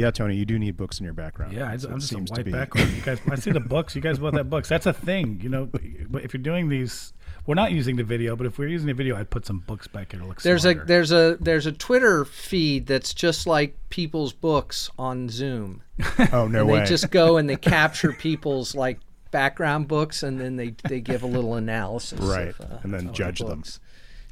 Yeah, Tony, you do need books in your background. Yeah, I, It I'm just a seems to white be. background. You guys, I see the books. You guys both have books. That's a thing, you know. But if you're doing these, we're not using the video. But if we're using the video, I'd put some books back here to look. There's a there's a there's a Twitter feed that's just like people's books on Zoom. Oh no and way! they just go and they capture people's like background books and then they, they give a little analysis Right, of, uh, and then of the judge them.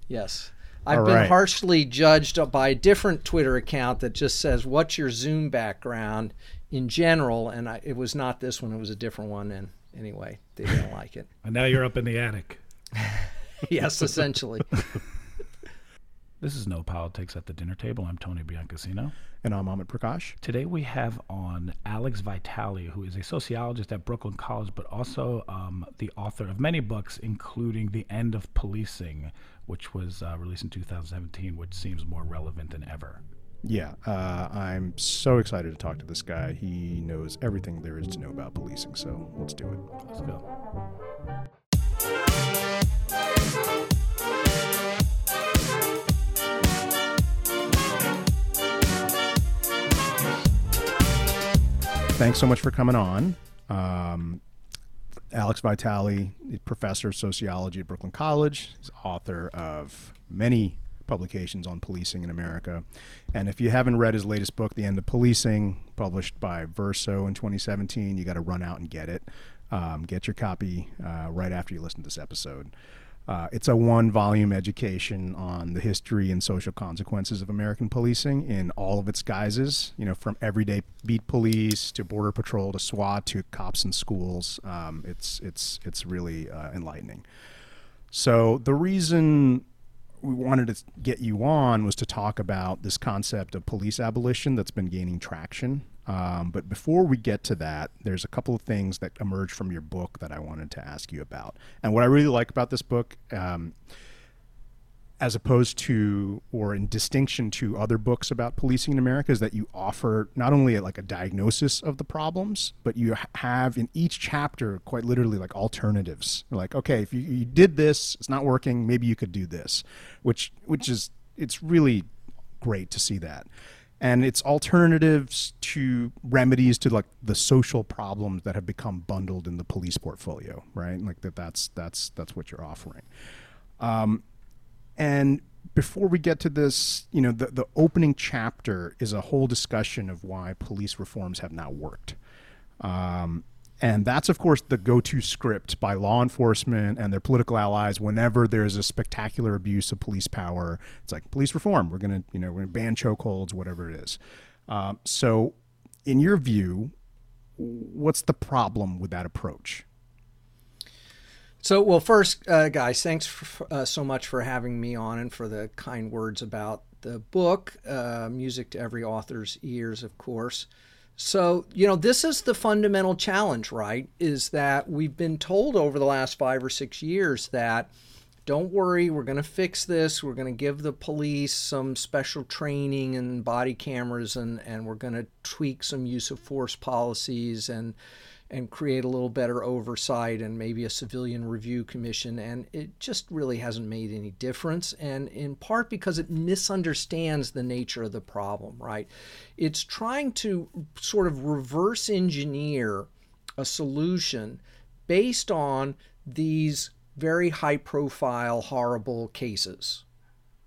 yes i've All been right. harshly judged by a different twitter account that just says what's your zoom background in general and I, it was not this one it was a different one and anyway they didn't like it and now you're up in the attic. yes essentially This is No Politics at the Dinner Table. I'm Tony Biancasino. and I'm Amit Prakash. Today we have on Alex Vitale, who is a sociologist at Brooklyn College, but also um, the author of many books, including The End of Policing, which was uh, released in 2017, which seems more relevant than ever. Yeah, uh, I'm so excited to talk to this guy. He knows everything there is to know about policing. So let's do it. Let's go. Thanks so much for coming on. Um, Alex Vitale, professor of sociology at Brooklyn College, is author of many publications on policing in America. And if you haven't read his latest book, The End of Policing, published by Verso in 2017, you got to run out and get it. Um, get your copy uh, right after you listen to this episode. Uh, it's a one volume education on the history and social consequences of American policing in all of its guises, you know, from everyday beat police to border patrol to SWAT to cops in schools. Um, it's, it's, it's really uh, enlightening. So the reason we wanted to get you on was to talk about this concept of police abolition that's been gaining traction. Um, but before we get to that, there's a couple of things that emerged from your book that I wanted to ask you about. And what I really like about this book, um, as opposed to or in distinction to other books about policing in America, is that you offer not only like a diagnosis of the problems, but you have in each chapter quite literally like alternatives. Like, okay, if you, you did this, it's not working, maybe you could do this, which which is it's really great to see that. And it's alternatives to remedies to like the social problems that have become bundled in the police portfolio, right? Like that that's that's that's what you're offering. Um, and before we get to this, you know, the, the opening chapter is a whole discussion of why police reforms have not worked. Um, and that's, of course, the go to script by law enforcement and their political allies whenever there's a spectacular abuse of police power. It's like police reform. We're going to, you know, we're going to ban chokeholds, whatever it is. Um, so, in your view, what's the problem with that approach? So, well, first, uh, guys, thanks for, uh, so much for having me on and for the kind words about the book. Uh, music to every author's ears, of course. So, you know, this is the fundamental challenge, right? Is that we've been told over the last five or six years that don't worry, we're going to fix this. We're going to give the police some special training and body cameras, and, and we're going to tweak some use of force policies and and create a little better oversight and maybe a civilian review commission. And it just really hasn't made any difference. And in part because it misunderstands the nature of the problem, right? It's trying to sort of reverse engineer a solution based on these very high profile, horrible cases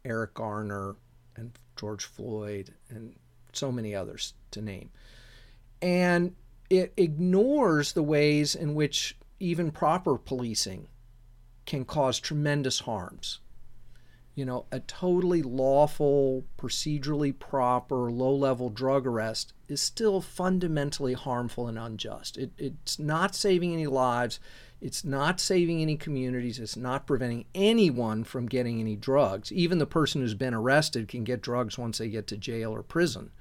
Eric Garner and George Floyd and so many others to name. And it ignores the ways in which even proper policing can cause tremendous harms. You know, a totally lawful, procedurally proper, low level drug arrest is still fundamentally harmful and unjust. It, it's not saving any lives. It's not saving any communities. It's not preventing anyone from getting any drugs. Even the person who's been arrested can get drugs once they get to jail or prison.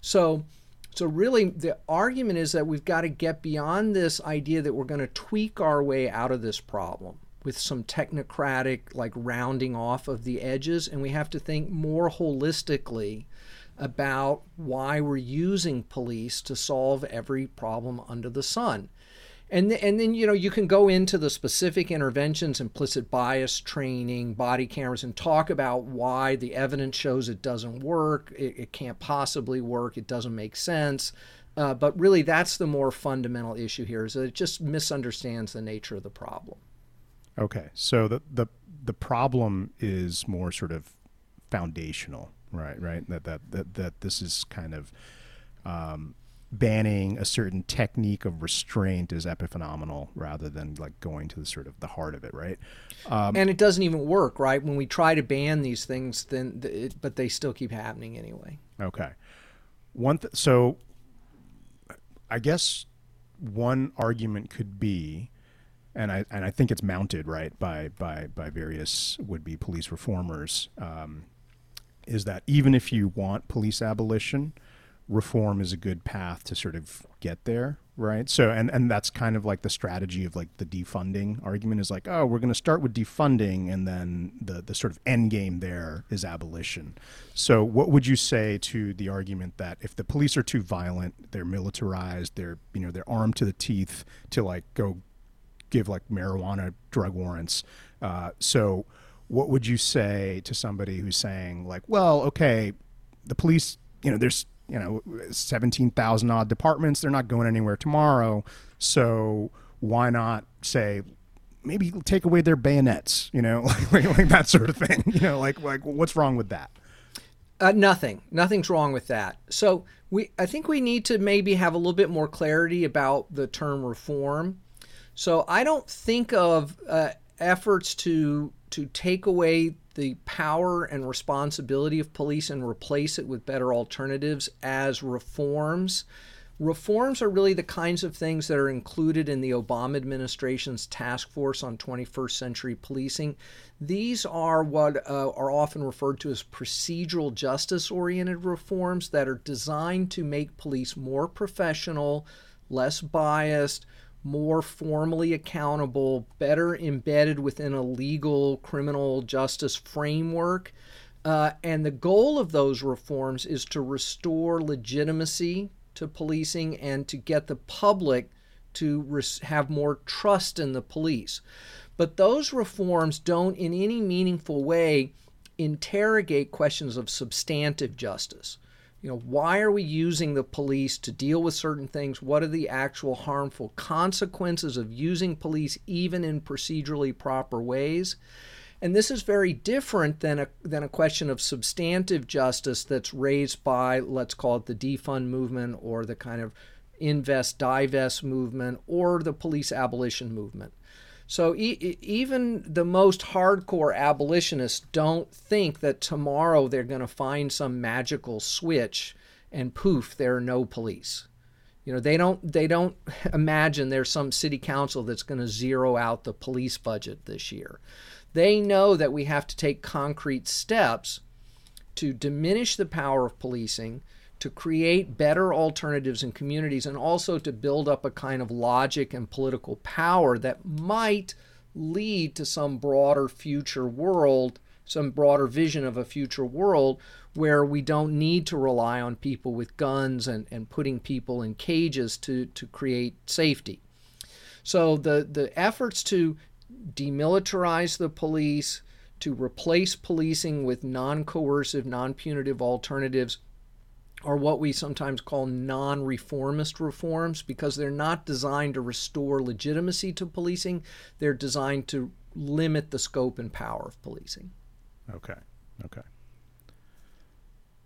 So, so really, the argument is that we've got to get beyond this idea that we're going to tweak our way out of this problem with some technocratic, like rounding off of the edges, and we have to think more holistically about why we're using police to solve every problem under the sun. And, th- and then you know you can go into the specific interventions implicit bias training body cameras and talk about why the evidence shows it doesn't work it, it can't possibly work it doesn't make sense uh, but really that's the more fundamental issue here is that it just misunderstands the nature of the problem Okay, so the the the problem is more sort of foundational, right? Right. That that that, that this is kind of um, banning a certain technique of restraint is epiphenomenal rather than like going to the sort of the heart of it, right? Um, and it doesn't even work, right? When we try to ban these things, then it, but they still keep happening anyway. Okay. One th- so I guess one argument could be and I and I think it's mounted right by by by various would be police reformers, um, is that even if you want police abolition, reform is a good path to sort of get there, right? So and and that's kind of like the strategy of like the defunding argument is like, oh, we're going to start with defunding, and then the the sort of end game there is abolition. So what would you say to the argument that if the police are too violent, they're militarized, they're you know they're armed to the teeth to like go give like marijuana drug warrants. Uh, so, what would you say to somebody who's saying like, well, okay, the police, you know, there's you know, seventeen thousand odd departments, they're not going anywhere tomorrow, so why not say maybe take away their bayonets, you know, like, like, that sort of thing, you know, like like what's wrong with that? Uh, nothing. Nothing's wrong with that. So we, I think we need to maybe have a little bit more clarity about the term reform. So I don't think of uh, efforts to to take away the power and responsibility of police and replace it with better alternatives as reforms. Reforms are really the kinds of things that are included in the Obama administration's task force on 21st century policing. These are what uh, are often referred to as procedural justice oriented reforms that are designed to make police more professional, less biased, more formally accountable, better embedded within a legal criminal justice framework. Uh, and the goal of those reforms is to restore legitimacy to policing and to get the public to res- have more trust in the police. But those reforms don't, in any meaningful way, interrogate questions of substantive justice you know why are we using the police to deal with certain things? What are the actual harmful consequences of using police even in procedurally proper ways? And this is very different than a, than a question of substantive justice that's raised by let's call it the defund movement or the kind of invest divest movement or the police abolition movement so e- even the most hardcore abolitionists don't think that tomorrow they're going to find some magical switch and poof, there are no police. You know, they don't they don't imagine there's some city council that's going to zero out the police budget this year. They know that we have to take concrete steps to diminish the power of policing, to create better alternatives in communities and also to build up a kind of logic and political power that might lead to some broader future world, some broader vision of a future world where we don't need to rely on people with guns and, and putting people in cages to, to create safety. So the, the efforts to demilitarize the police, to replace policing with non coercive, non punitive alternatives are what we sometimes call non reformist reforms because they're not designed to restore legitimacy to policing. They're designed to limit the scope and power of policing. Okay. Okay.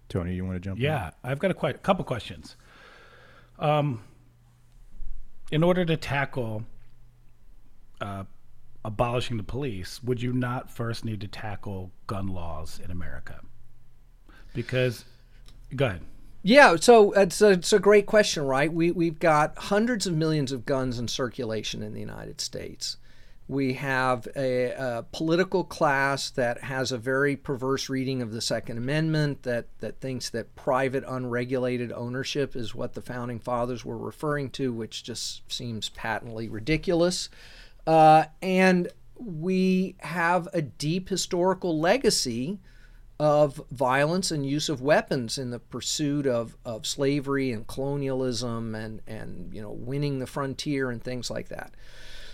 Tony, you want to jump in? yeah, in? I've got a quite, couple questions. Um, in order to tackle uh, abolishing the police, would you not first need to tackle gun laws in America? Because, go ahead. Yeah, so it's a, it's a great question, right? We, we've got hundreds of millions of guns in circulation in the United States. We have a, a, political class that has a very perverse reading of the Second Amendment that, that thinks that private, unregulated ownership is what the founding fathers were referring to, which just seems patently ridiculous. Uh, and we have a deep historical legacy of violence and use of weapons in the pursuit of, of slavery and colonialism and, and you know winning the frontier and things like that.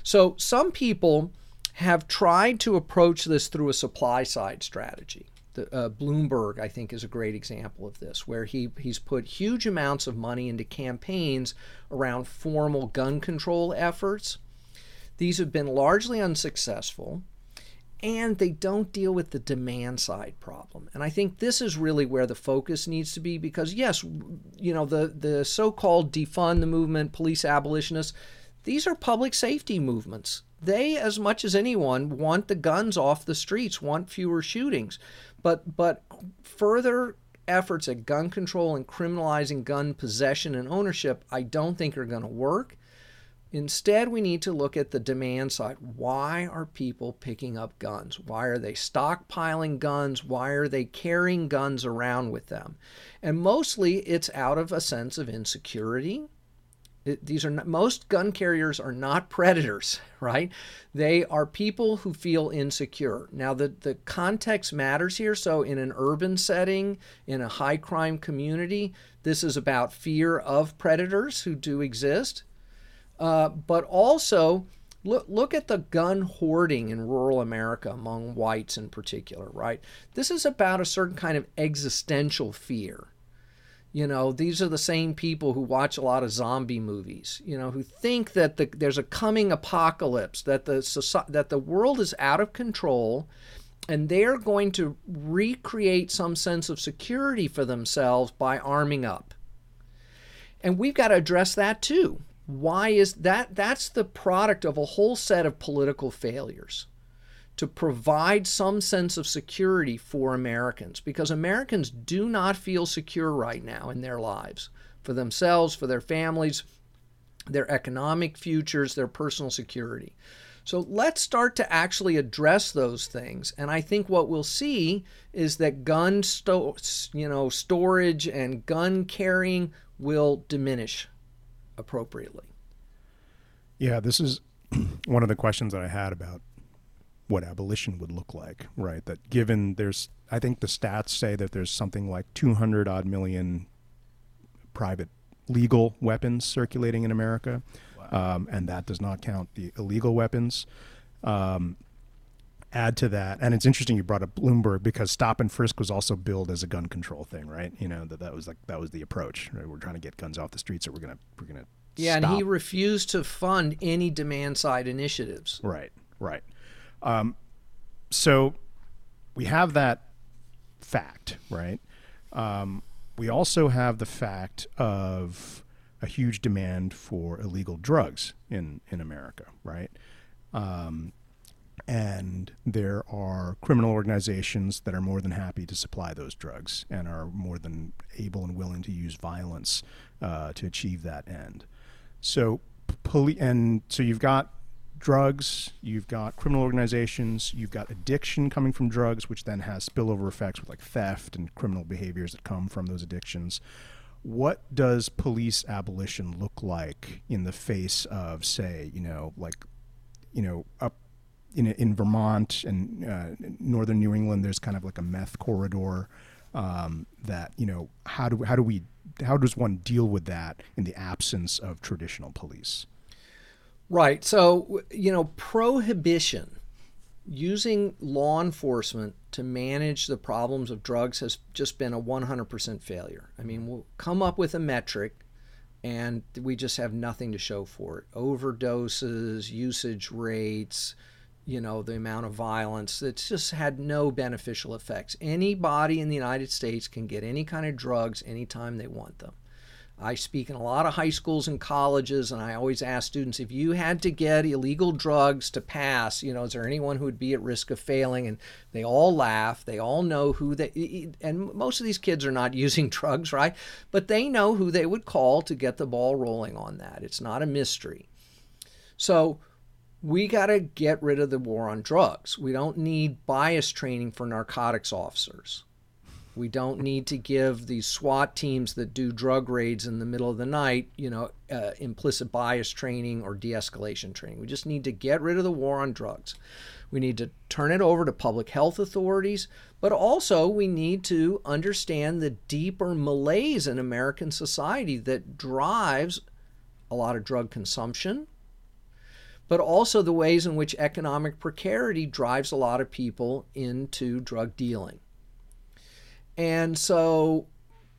So some people have tried to approach this through a supply side strategy. The, uh, Bloomberg, I think, is a great example of this, where he, he's put huge amounts of money into campaigns around formal gun control efforts. These have been largely unsuccessful and they don't deal with the demand side problem. And I think this is really where the focus needs to be because yes, you know, the the so-called defund the movement, police abolitionists, these are public safety movements. They as much as anyone want the guns off the streets, want fewer shootings. But but further efforts at gun control and criminalizing gun possession and ownership I don't think are going to work. Instead, we need to look at the demand side. Why are people picking up guns? Why are they stockpiling guns? Why are they carrying guns around with them? And mostly it's out of a sense of insecurity. It, these are not, most gun carriers are not predators, right? They are people who feel insecure. Now, the, the context matters here. So, in an urban setting, in a high crime community, this is about fear of predators who do exist uh, but also, look, look at the gun hoarding in rural America among whites in particular, right? This is about a certain kind of existential fear. You know, these are the same people who watch a lot of zombie movies, you know, who think that the, there's a coming apocalypse, that the, that the world is out of control, and they're going to recreate some sense of security for themselves by arming up. And we've got to address that too why is that that's the product of a whole set of political failures to provide some sense of security for Americans because Americans do not feel secure right now in their lives for themselves, for their families, their economic futures, their personal security. So let's start to actually address those things. And I think what we'll see is that gun sto- you know, storage and gun carrying will diminish appropriately. Yeah, this is one of the questions that I had about what abolition would look like, right? That given there's, I think the stats say that there's something like 200 odd million private legal weapons circulating in America, wow. um, and that does not count the illegal weapons. Um, add to that, and it's interesting you brought up Bloomberg because stop and frisk was also billed as a gun control thing, right? You know that that was like that was the approach. Right? We're trying to get guns off the streets, so we're gonna we're gonna yeah, stop. and he refused to fund any demand side initiatives. Right, right. Um, so we have that fact, right? Um, we also have the fact of a huge demand for illegal drugs in in America, right? Um, and there are criminal organizations that are more than happy to supply those drugs and are more than able and willing to use violence uh, to achieve that end. So, poli- and so you've got drugs, you've got criminal organizations, you've got addiction coming from drugs, which then has spillover effects with like theft and criminal behaviors that come from those addictions. What does police abolition look like in the face of, say, you know, like, you know, up in in Vermont and uh, northern New England, there's kind of like a meth corridor um, that you know how do how do we how does one deal with that in the absence of traditional police? Right. So you know prohibition using law enforcement to manage the problems of drugs has just been a 100% failure. I mean, we'll come up with a metric and we just have nothing to show for it. Overdoses, usage rates, you know, the amount of violence. It's just had no beneficial effects. Anybody in the United States can get any kind of drugs anytime they want them. I speak in a lot of high schools and colleges, and I always ask students if you had to get illegal drugs to pass, you know, is there anyone who would be at risk of failing? And they all laugh. They all know who they, and most of these kids are not using drugs, right? But they know who they would call to get the ball rolling on that. It's not a mystery. So, we got to get rid of the war on drugs. We don't need bias training for narcotics officers. We don't need to give these SWAT teams that do drug raids in the middle of the night, you know, uh, implicit bias training or de escalation training. We just need to get rid of the war on drugs. We need to turn it over to public health authorities, but also we need to understand the deeper malaise in American society that drives a lot of drug consumption, but also the ways in which economic precarity drives a lot of people into drug dealing. And so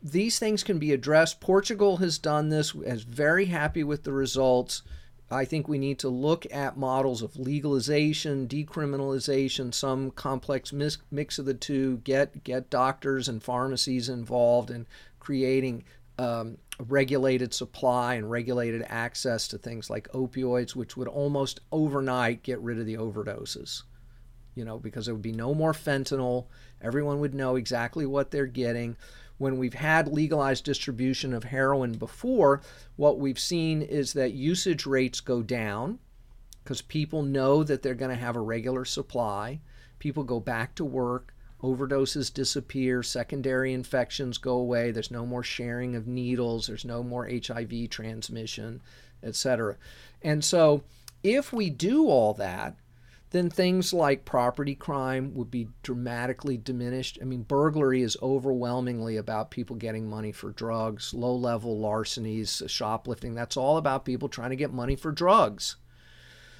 these things can be addressed. Portugal has done this, is very happy with the results. I think we need to look at models of legalization, decriminalization, some complex mix, of the two. Get get doctors and pharmacies involved in creating um, regulated supply and regulated access to things like opioids, which would almost overnight get rid of the overdoses. You know, because there would be no more fentanyl. Everyone would know exactly what they're getting when we've had legalized distribution of heroin before, what we've seen is that usage rates go down because people know that they're going to have a regular supply. People go back to work, overdoses disappear, secondary infections go away, there's no more sharing of needles, there's no more HIV transmission, etc. And so, if we do all that, then things like property crime would be dramatically diminished. I mean, burglary is overwhelmingly about people getting money for drugs, low level larcenies, shoplifting. That's all about people trying to get money for drugs.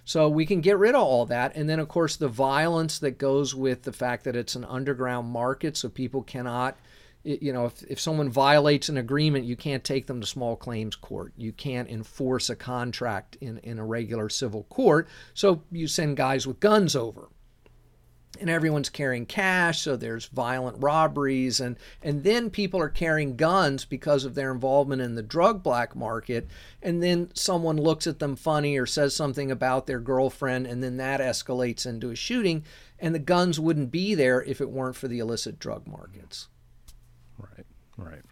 So we can get rid of all that. And then, of course, the violence that goes with the fact that it's an underground market, so people cannot you know, if, if someone violates an agreement, you can't take them to small claims court. You can't enforce a contract in, in a regular civil court. So you send guys with guns over. And everyone's carrying cash, so there's violent robberies, and, and then people are carrying guns because of their involvement in the drug black market. And then someone looks at them funny or says something about their girlfriend, and then that escalates into a shooting. And the guns wouldn't be there if it weren't for the illicit drug markets. Right. Right.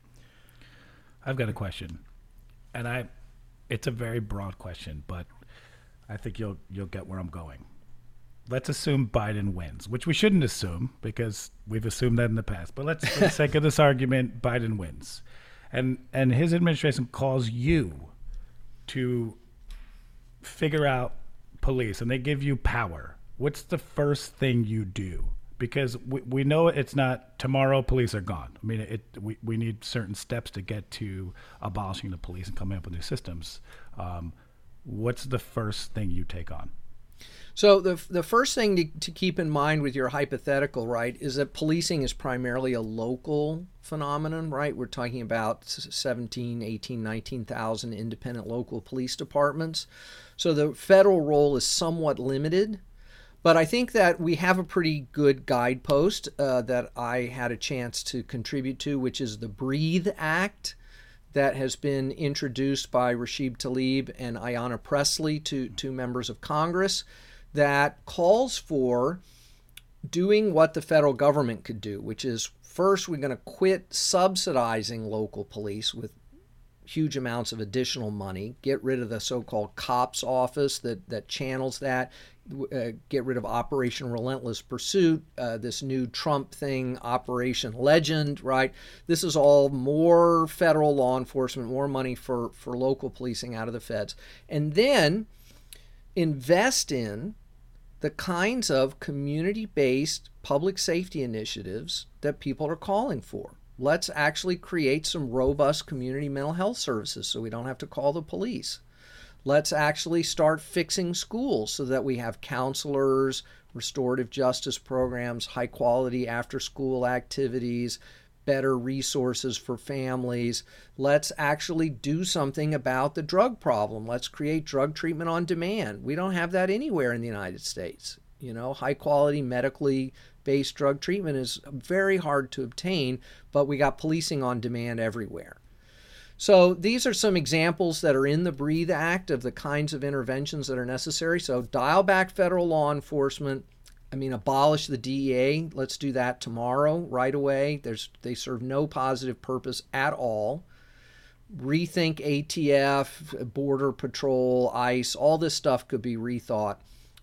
I've got a question, and I, it's a very broad question, but I think you'll you'll get where I'm going. Let's assume Biden wins, which we shouldn't assume because we've assumed that in the past. But let's, for the sake of this argument, Biden wins, and and his administration calls you to figure out police, and they give you power. What's the first thing you do? because we, we know it's not tomorrow police are gone. I mean, it we, we need certain steps to get to abolishing the police and coming up with new systems. Um, what's the first thing you take on? So the the first thing to, to keep in mind with your hypothetical, right, is that policing is primarily a local phenomenon, right? We're talking about 17, 18, 19,000 independent local police departments. So the federal role is somewhat limited but I think that we have a pretty good guidepost uh, that I had a chance to contribute to, which is the Breathe Act that has been introduced by Rashida Tlaib and Ayanna Presley to, to members of Congress that calls for doing what the federal government could do, which is first, we're going to quit subsidizing local police with huge amounts of additional money, get rid of the so called COPS office that, that channels that, uh, get rid of Operation Relentless Pursuit, uh, this new Trump thing, Operation Legend, right? This is all more federal law enforcement, more money for, for local policing out of the feds. And then invest in the kinds of community based public safety initiatives that people are calling for. Let's actually create some robust community mental health services so we don't have to call the police. Let's actually start fixing schools so that we have counselors, restorative justice programs, high quality after school activities, better resources for families. Let's actually do something about the drug problem. Let's create drug treatment on demand. We don't have that anywhere in the United States. You know, high quality medically based drug treatment is very hard to obtain, but we got policing on demand everywhere. So these are some examples that are in the Breathe Act of the kinds of interventions that are necessary. So dial back federal law enforcement. I mean, abolish the DEA. Let's do that tomorrow, right away. There's they serve no positive purpose at all. Rethink ATF, Border Patrol, ICE. All this stuff could be rethought.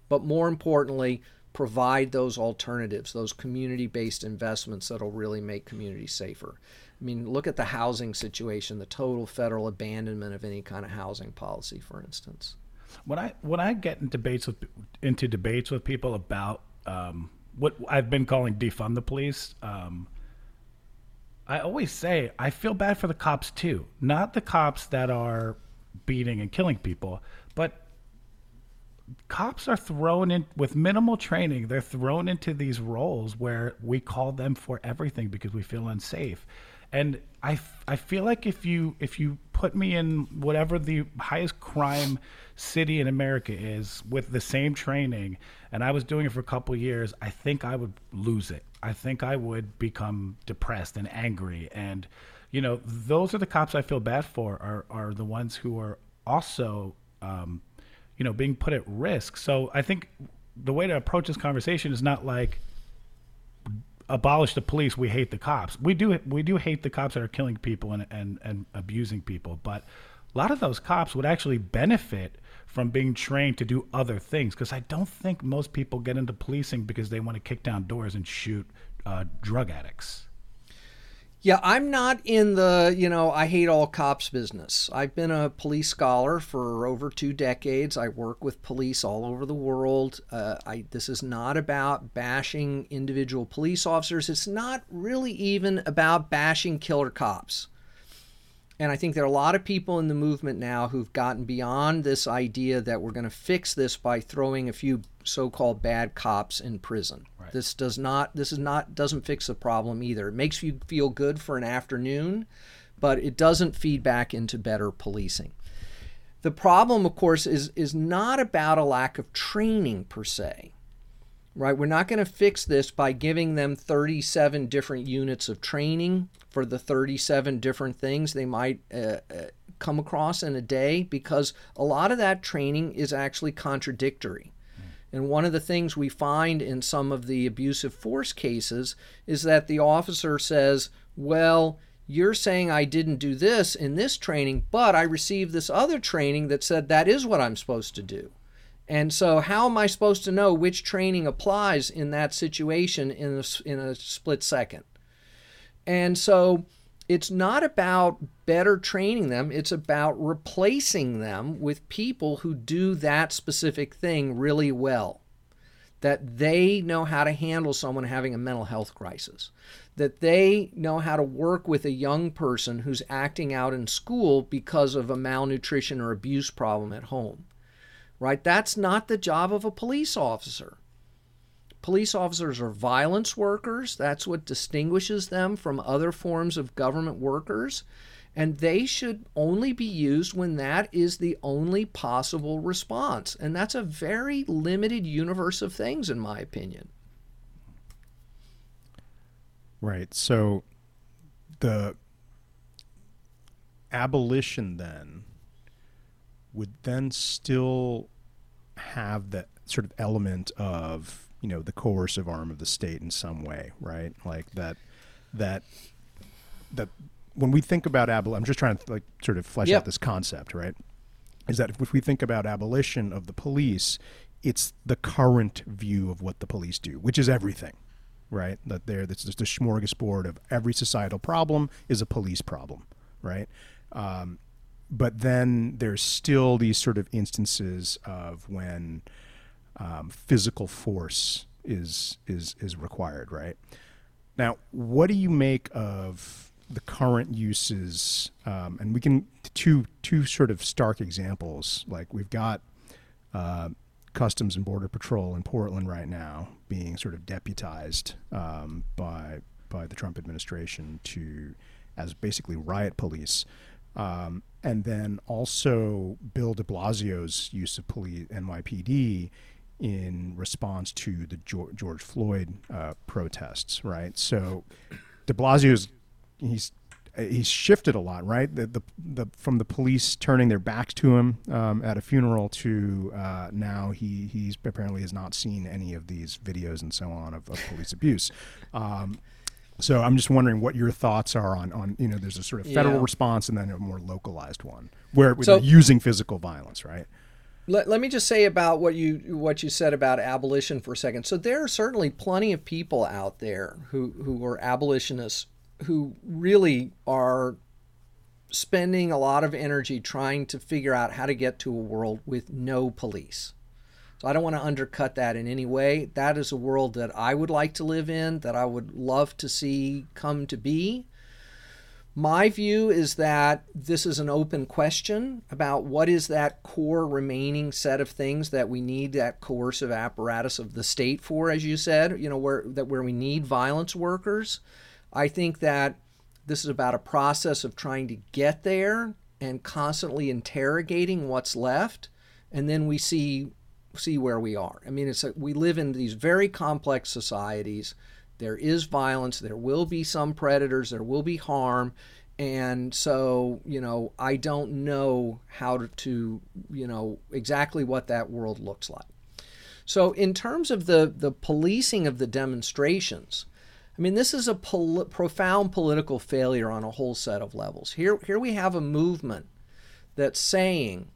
But more importantly, provide those alternatives, those community-based investments that'll really make communities safer. I mean, look at the housing situation, the total federal abandonment of any kind of housing policy, for instance. When I when I get in debates with into debates with people about um, what I've been calling defund the police. Um, I always say I feel bad for the cops too, not the cops that are beating and killing people, but cops are thrown in with minimal training. They're thrown into these roles where we call them for everything because we feel unsafe. And I, I feel like if you if you put me in whatever the highest crime city in America is with the same training, and I was doing it for a couple years, I think I would lose it. I think I would become depressed and angry. And, you know, those are the cops I feel bad for are, are the ones who are also, um, you know, being put at risk. So I think the way to approach this conversation is not like abolish the police. We hate the cops. We do we do hate the cops that are killing people and and, and abusing people. But a lot of those cops would actually benefit from being trained to do other things because I don't think most people get into policing because they want to kick down doors and shoot uh, drug addicts. Yeah, I'm not in the, you know, I hate all cops business. I've been a police scholar for over two decades. I work with police all over the world. Uh, I, this is not about bashing individual police officers. It's not really even about bashing killer cops. And I think there are a lot of people in the movement now who've gotten beyond this idea that we're going to fix this by throwing a few so-called bad cops in prison. Right. This does not this is not doesn't fix the problem either. It makes you feel good for an afternoon, but it doesn't feed back into better policing. The problem of course is is not about a lack of training per se right? We're not going to fix this by giving them 37 different units of training for the 37 different things they might uh, uh, come across in a day because a lot of that training is actually contradictory. And one of the things we find in some of the abusive force cases is that the officer says, Well, you're saying I didn't do this in this training, but I received this other training that said that is what I'm supposed to do. And so, how am I supposed to know which training applies in that situation in a, in a split second? And so, it's not about better training them, it's about replacing them with people who do that specific thing really well. That they know how to handle someone having a mental health crisis, that they know how to work with a young person who's acting out in school because of a malnutrition or abuse problem at home right? That's not the job of a police officer. Police officers are violence workers. That's what distinguishes them from other forms of government workers. And they should only be used when that is the only possible response. And that's a very limited universe of things, in my opinion. Right. So the abolition then would then still have that sort of element of you know the coercive arm of the state in some way, right? Like that that that when we think about abolition, I'm just trying to like sort of flesh yep. out this concept, right? Is that if we think about abolition of the police, it's the current view of what the police do, which is everything, right? That there, that's just a smorgasbord of every societal problem is a police problem, right? Um, but then there's still these sort of instances of when um, physical force is is is required, right? Now, what do you make of the current uses? Um, and we can two two sort of stark examples. Like we've got uh, Customs and Border Patrol in Portland right now being sort of deputized um, by by the Trump administration to as basically riot police. Um, and then also Bill de Blasio's use of police NYPD in response to the George Floyd uh, protests, right? So de Blasio's he's he's shifted a lot, right? The, the, the from the police turning their backs to him um, at a funeral to uh, now he he's apparently has not seen any of these videos and so on of, of police abuse. Um, so I'm just wondering what your thoughts are on, on you know, there's a sort of federal yeah. response and then a more localized one where, so, using physical violence, right? Let, let me just say about what you what you said about abolition for a second. So there are certainly plenty of people out there who, who are abolitionists who really are spending a lot of energy trying to figure out how to get to a world with no police So I don't want to undercut that in any way. That is a world that I would like to live in, that I would love to see come to be. My view is that this is an open question about what is that core remaining set of things that we need that coercive apparatus of the state for, as you said, you know, where that where we need violence workers. I think that this is about a process of trying to get there and constantly interrogating what's left, and then we see see where we are. I mean, it's we live in these very complex societies there is violence, there will be some predators, there will be harm. And so, you know, I don't know how to, to you know, exactly what that world looks like. So, in terms of the, the policing of the demonstrations, I mean, this is a pol- profound political failure on a whole set of levels. Here, here we have a movement that's saying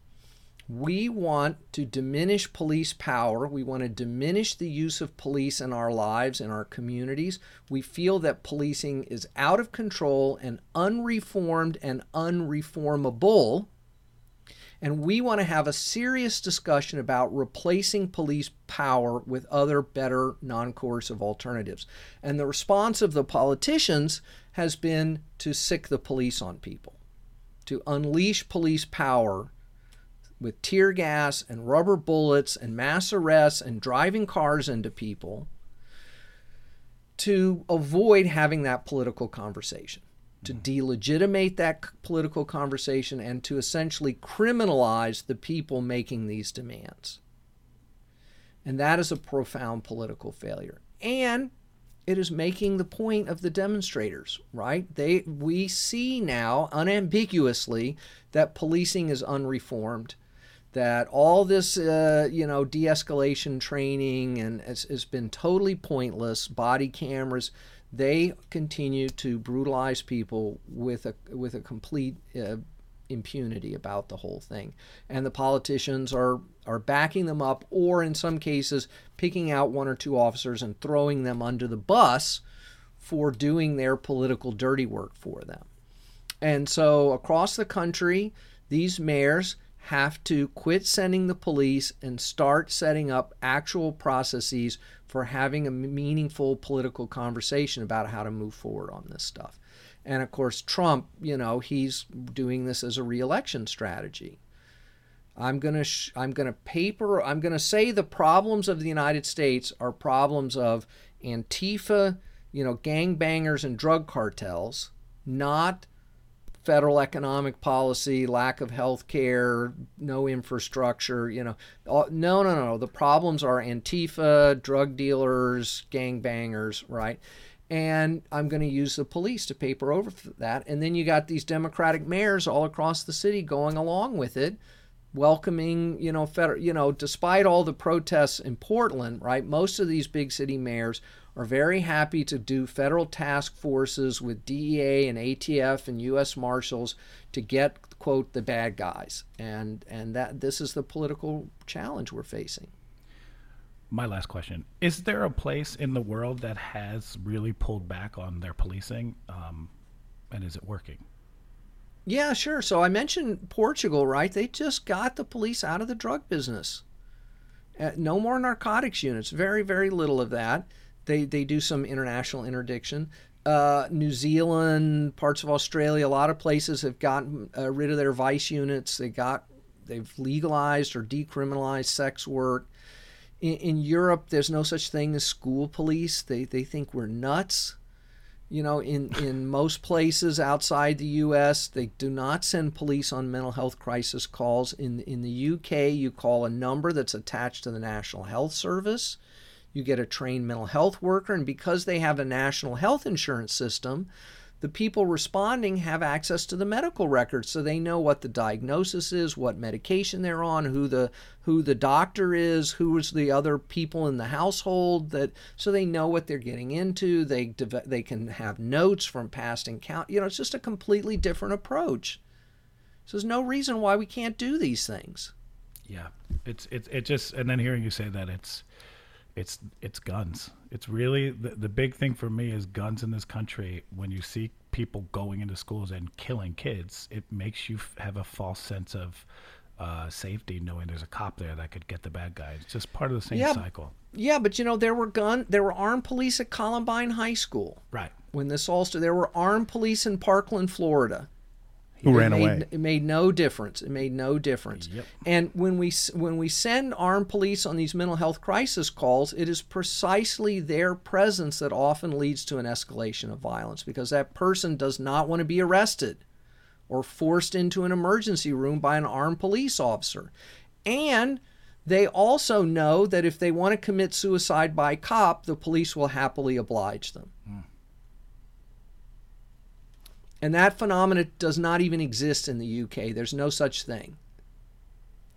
we want to diminish police power. We want to diminish the use of police in our lives, in our communities. We feel that policing is out of control and unreformed and unreformable. And we want to have a serious discussion about replacing police power with other better non coercive alternatives. And the response of the politicians has been to sic the police on people, to unleash police power with tear gas and rubber bullets and mass arrests and driving cars into people to avoid having that political conversation, to mm-hmm. delegitimate that political conversation, and to essentially criminalize the people making these demands. And that is a profound political failure. And it is making the point of the demonstrators, right? They we see now unambiguously that policing is unreformed that all this, uh, you know, de-escalation training and has, has, been totally pointless. Body cameras, they continue to brutalize people with a with a complete uh, impunity about the whole thing, and the politicians are are backing them up, or in some cases, picking out one or two officers and throwing them under the bus for doing their political dirty work for them. And so across the country, these mayors have to quit sending the police and start setting up actual processes for having a meaningful political conversation about how to move forward on this stuff. And of course, Trump, you know, he's doing this as a reelection strategy. I'm going to sh- I'm going to paper I'm going to say the problems of the United States are problems of Antifa, you know, gangbangers and drug cartels, not federal economic policy, lack of health care, no infrastructure, you know. no, no, no. The problems are Antifa, drug dealers, gangbangers, right? And I'm going to use the police to paper over that. And then you got these Democratic mayors all across the city going along with it, welcoming, you know, federal, you know, despite all the protests in Portland, right? Most of these big city mayors are very happy to do federal task forces with DEA and ATF and U.S. Marshals to get quote the bad guys, and and that this is the political challenge we're facing. My last question: Is there a place in the world that has really pulled back on their policing, um, and is it working? Yeah, sure. So I mentioned Portugal, right? They just got the police out of the drug business. Uh, no more narcotics units. Very, very little of that. They they do some international interdiction. Uh, New Zealand, parts of Australia, a lot of places have gotten uh, rid of their vice units. They got they've legalized or decriminalized sex work. In, in Europe, there's no such thing as school police. They they think we're nuts. You know, in, in most places outside the U.S., they do not send police on mental health crisis calls. In in the U.K., you call a number that's attached to the National Health Service you get a trained mental health worker, and because they have a national health insurance system, the people responding have access to the medical records so they know what the diagnosis is what medication they're on who the who the doctor is who is the other people in the household that so they know what they're getting into. They they can have notes from past encounter you know it's just a completely different approach. So there's no reason why we can't do these things. Yeah. It's it's it just and then hearing you say that it's it's it's guns. It's really the, the big thing for me is guns in this country. When you see people going into schools and killing kids, it makes you have a false sense of uh, safety knowing there's a cop there that could get the bad guy. It's just part of the same Yeah. cycle. Yeah, but you know there were gun there were armed police at Columbine High School Right. when this all started. There were armed police in Parkland, Florida. Who It ran made, away? It made no difference. It made no difference. Yep. And when we when we send armed police on these mental health crisis calls, it is precisely their presence that often leads to an escalation of violence because that person does not want to be arrested or forced into an emergency room by an armed police officer. And they also know that if they want to commit suicide by cop, the police will happily oblige them. And that phenomenon does not even exist in the UK. There's no such thing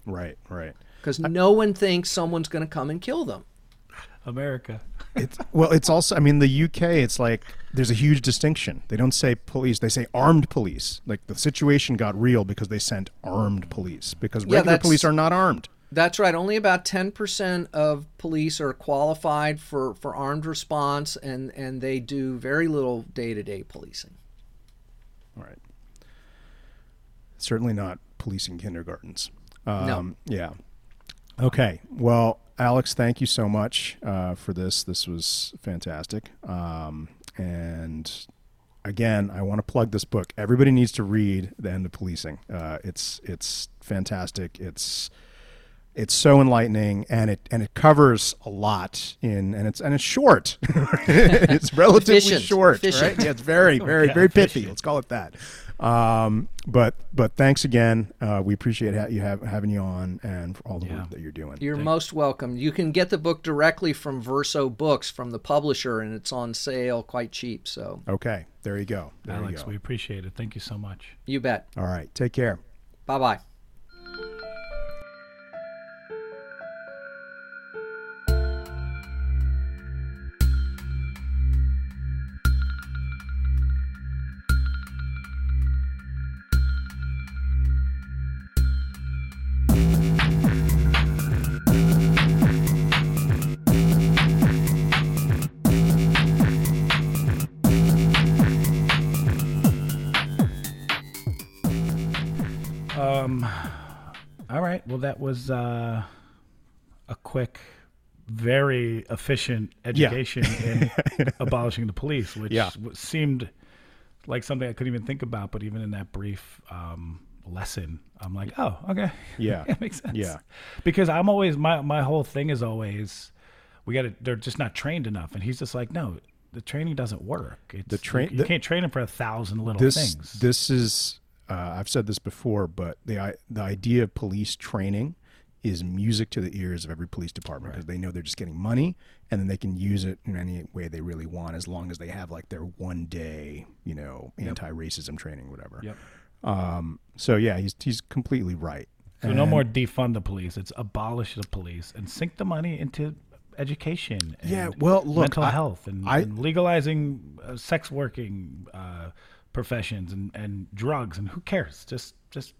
Right, right. because no one thinks someone's going to come and kill them. America. It's well, it's also. I mean, the UK. It's like there's a huge distinction. They don't say police. They say armed police. Like the situation got real because they sent armed police because regular that's- police are not armed. That's right. Only about 10% of police are qualified for, for armed response, and, and they do very little day to day policing. All right. Certainly not policing kindergartens. Um, No. Yeah. Okay. Well, Alex, thank you so much uh, for this. This was fantastic. Um, and again, I want to plug this book. Everybody needs to read The End of Policing. Uh, it's it's fantastic. It's it's so enlightening and it and it covers a lot in and it's and it's short. it's relatively Efficient. short, Efficient. right? Yeah, it's very very Yeah, very pithy. Let's call it that. Um, but but thanks again. Uh, we appreciate ha- you have having you on and for all the Yeah. work that you're doing. You're most welcome. You can get the book directly from Verso Books from the publisher, and it's on sale quite cheap. So okay, there you go. There Alex, you go. we appreciate it. Thank you so much. you bet. all right, take care. Bye bye. That was uh, a quick, very efficient education in abolishing the police, which Yeah. seemed like something I couldn't even think about. But even in that brief um, lesson, I'm like, oh, okay, Yeah. it makes sense. Yeah. because I'm always my my whole thing is always we got to. They're just not trained enough, and he's just like, no. The training doesn't work. It's, The train- you, the- can't train them for a thousand little this things. this is uh, I've said this before, but the the idea of police training is music to the ears of every police department because they know they're just getting money and then they can use it in any way they really want as long as they have like their one day you know anti-racism training whatever. Yep. Um, so yeah, he's he's completely right. So no more defund the police. It's abolish the police and sink the money into education. And Yeah, well, look, mental I- health and, I- and legalizing uh, sex working uh, professions and, and drugs and who cares? Just just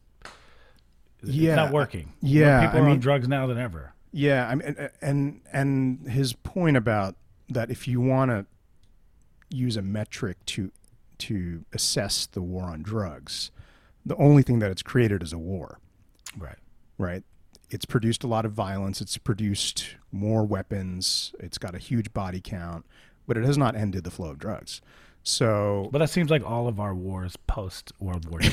Yeah, it's not working. More yeah, people I are mean- on drugs now than ever. Yeah, I mean, and and his point about that if you want to use a metric to to assess the war on drugs, the only thing that it's created is a war, Right. right? It's produced a lot of violence. It's produced more weapons. It's got a huge body count, but it has not ended the flow of drugs. So, But that seems like all of our wars post World War II.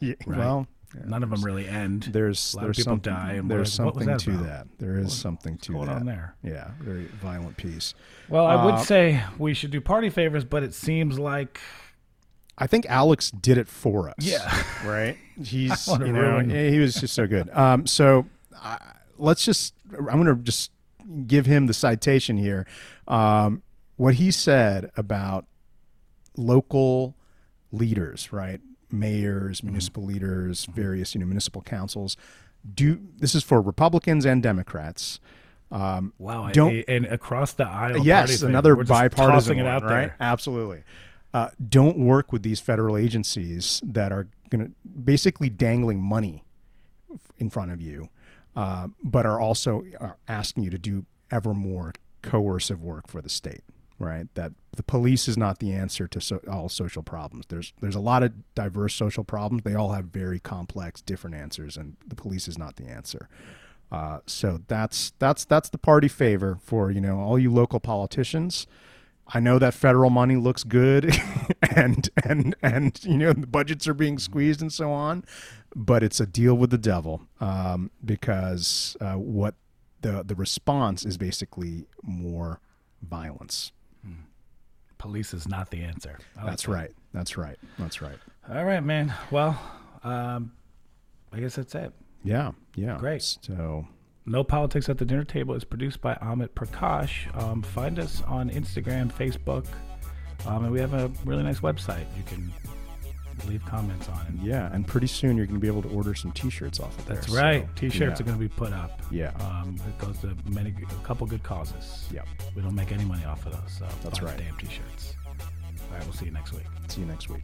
yeah, Right. well, None of them really end. there's A lot of there's people something, die, and there's what- what something that to about? that. There is something to going that. on there? Yeah, very violent piece. Well, I would Uh, say we should do party favors, but it seems like I think Alex did it for us. Yeah. Right. He's you know he was just so good. Um, so uh, let's just I'm going to just give him the citation here. Um, what he said about local leaders, right? Mayors, Mm-hmm. municipal leaders, various you know municipal councils. Do this is for Republicans and Democrats. Um, wow. Don't- and across the aisle. yes, another bipartisan one, out right? there. Absolutely. Uh, don't work with these federal agencies that are going to basically dangling money in front of you, uh, but are also asking you to do ever more coercive work for the state. Right? That the police is not the answer to so, all social problems. There's there's a lot of diverse social problems. They all have very complex, different answers, and the police is not the answer. Uh, so that's that's that's the party favor for you know all you local politicians. I know that federal money looks good, and and and you know the budgets are being squeezed and so on, but it's a deal with the devil um, because uh, what the the response is basically more violence. Police is not the answer. Like That's that. right. That's right. That's right. All right, man. Well, um, I guess that's it. Yeah. Yeah. Great. So No Politics at the Dinner Table is produced by Amit Prakash. Um, find us on Instagram, Facebook, um, and we have a really nice website you can leave comments on. it. yeah, and pretty soon you're going to be able to order some T-shirts off of there. that's so, right. T-shirts yeah. are going to be put up. Yeah. Um, it goes to many, a couple good causes. Yep. We don't make any money off of those. So That's right. Damn T-shirts. All right. We'll see you next week. See you next week.